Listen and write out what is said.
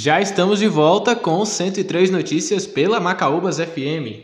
Já estamos de volta com 103 notícias pela Macaúbas FM.